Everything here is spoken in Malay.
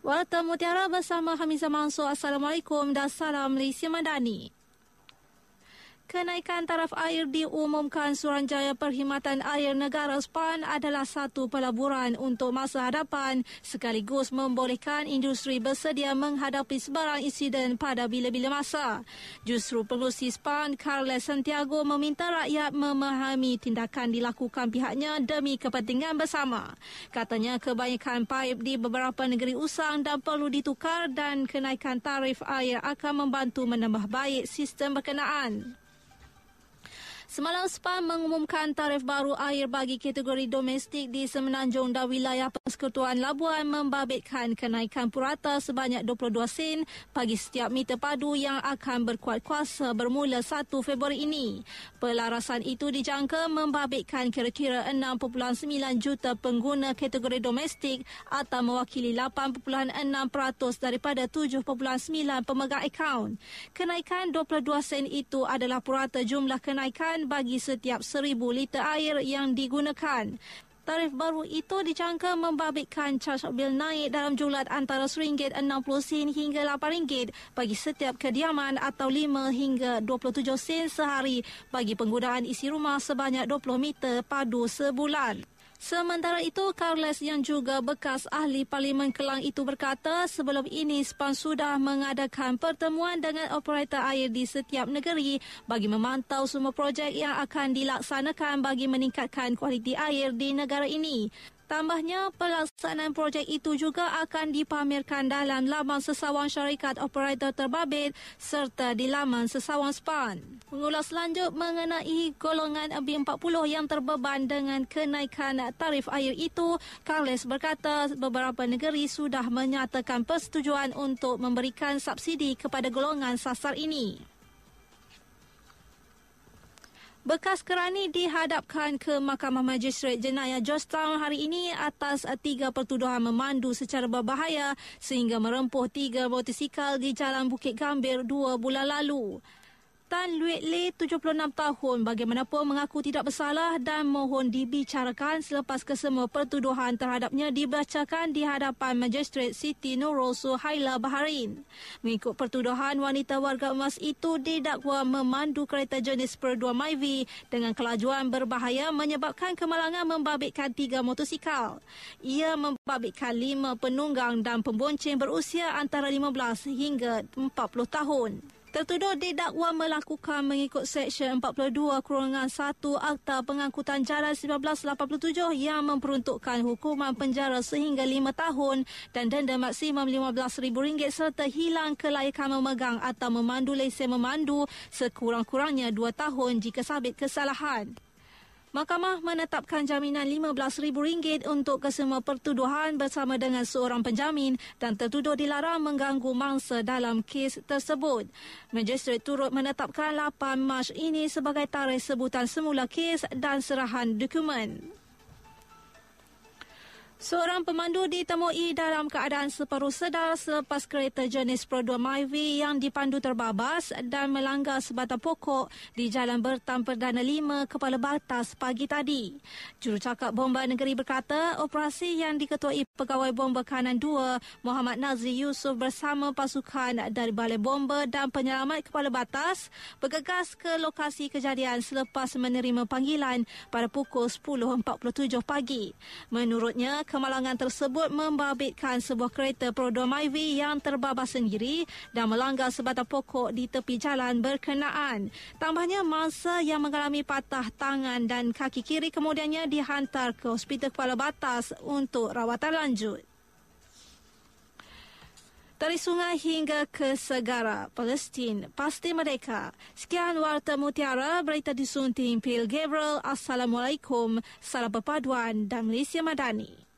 Warta Mutiara bersama Hamizah Mansur. Assalamualaikum dan salam Malaysia Madani. Kenaikan taraf air diumumkan Suruhanjaya Perkhidmatan Air Negara SPAN adalah satu pelaburan untuk masa hadapan sekaligus membolehkan industri bersedia menghadapi sebarang insiden pada bila-bila masa. Justru pengurusi SPAN, Carles Santiago meminta rakyat memahami tindakan dilakukan pihaknya demi kepentingan bersama. Katanya kebanyakan paip di beberapa negeri usang dan perlu ditukar dan kenaikan tarif air akan membantu menambah baik sistem berkenaan. Semalam SPAN mengumumkan tarif baru air bagi kategori domestik di Semenanjung dan wilayah Persekutuan Labuan membabitkan kenaikan purata sebanyak 22 sen bagi setiap meter padu yang akan berkuat kuasa bermula 1 Februari ini. Pelarasan itu dijangka membabitkan kira-kira 6.9 juta pengguna kategori domestik atau mewakili 8.6% daripada 7.9 pemegang akaun. Kenaikan 22 sen itu adalah purata jumlah kenaikan bagi setiap seribu liter air yang digunakan. Tarif baru itu dijangka membabitkan caj bil naik dalam jumlah antara RM60 hingga RM8 bagi setiap kediaman atau 5 hingga 27 sen sehari bagi penggunaan isi rumah sebanyak 20 meter padu sebulan. Sementara itu, Carles yang juga bekas ahli Parlimen Kelang itu berkata sebelum ini SPAN sudah mengadakan pertemuan dengan operator air di setiap negeri bagi memantau semua projek yang akan dilaksanakan bagi meningkatkan kualiti air di negara ini. Tambahnya, pelaksanaan projek itu juga akan dipamerkan dalam laman sesawan syarikat operator terbabit serta di laman sesawan SPAN. Mengulas lanjut mengenai golongan B40 yang terbeban dengan kenaikan tarif air itu, Carles berkata beberapa negeri sudah menyatakan persetujuan untuk memberikan subsidi kepada golongan sasar ini. Bekas kerani dihadapkan ke Mahkamah Magistrate Jenayah Georgetown hari ini atas tiga pertuduhan memandu secara berbahaya sehingga merempuh tiga motosikal di Jalan Bukit Gambir dua bulan lalu. Tan Luit Le, 76 tahun, bagaimanapun mengaku tidak bersalah dan mohon dibicarakan selepas kesemua pertuduhan terhadapnya dibacakan di hadapan Magistrate Siti Nurul Suhaila Baharin. Mengikut pertuduhan, wanita warga emas itu didakwa memandu kereta jenis Per 2 Myvi dengan kelajuan berbahaya menyebabkan kemalangan membabitkan tiga motosikal. Ia membabitkan lima penunggang dan pembonceng berusia antara 15 hingga 40 tahun. Tertuduh didakwa melakukan mengikut Seksyen 42 Kurungan 1 Akta Pengangkutan Jalan 1987 yang memperuntukkan hukuman penjara sehingga 5 tahun dan denda maksimum RM15,000 serta hilang kelayakan memegang atau memandu lesen memandu sekurang-kurangnya 2 tahun jika sabit kesalahan. Mahkamah menetapkan jaminan RM15,000 untuk kesemua pertuduhan bersama dengan seorang penjamin dan tertuduh dilarang mengganggu mangsa dalam kes tersebut. Magistrate turut menetapkan 8 Mac ini sebagai tarikh sebutan semula kes dan serahan dokumen. Seorang pemandu ditemui dalam keadaan separuh sedar selepas kereta jenis Pro 2 Myvi yang dipandu terbabas dan melanggar sebatang pokok di Jalan Bertam Perdana 5 Kepala Batas pagi tadi. Jurucakap Bomba Negeri berkata operasi yang diketuai Pegawai Bomba Kanan 2 Muhammad Nazri Yusof bersama pasukan dari Balai Bomba dan Penyelamat Kepala Batas bergegas ke lokasi kejadian selepas menerima panggilan pada pukul 10.47 pagi. Menurutnya, kemalangan tersebut membabitkan sebuah kereta Prodo Myvi yang terbabas sendiri dan melanggar sebatang pokok di tepi jalan berkenaan. Tambahnya, masa yang mengalami patah tangan dan kaki kiri kemudiannya dihantar ke Hospital Kuala Batas untuk rawatan lanjut. Dari sungai hingga ke segara, Palestin pasti mereka. Sekian Warta Mutiara, berita disunting Pil Gabriel. Assalamualaikum, salam perpaduan dan Malaysia Madani.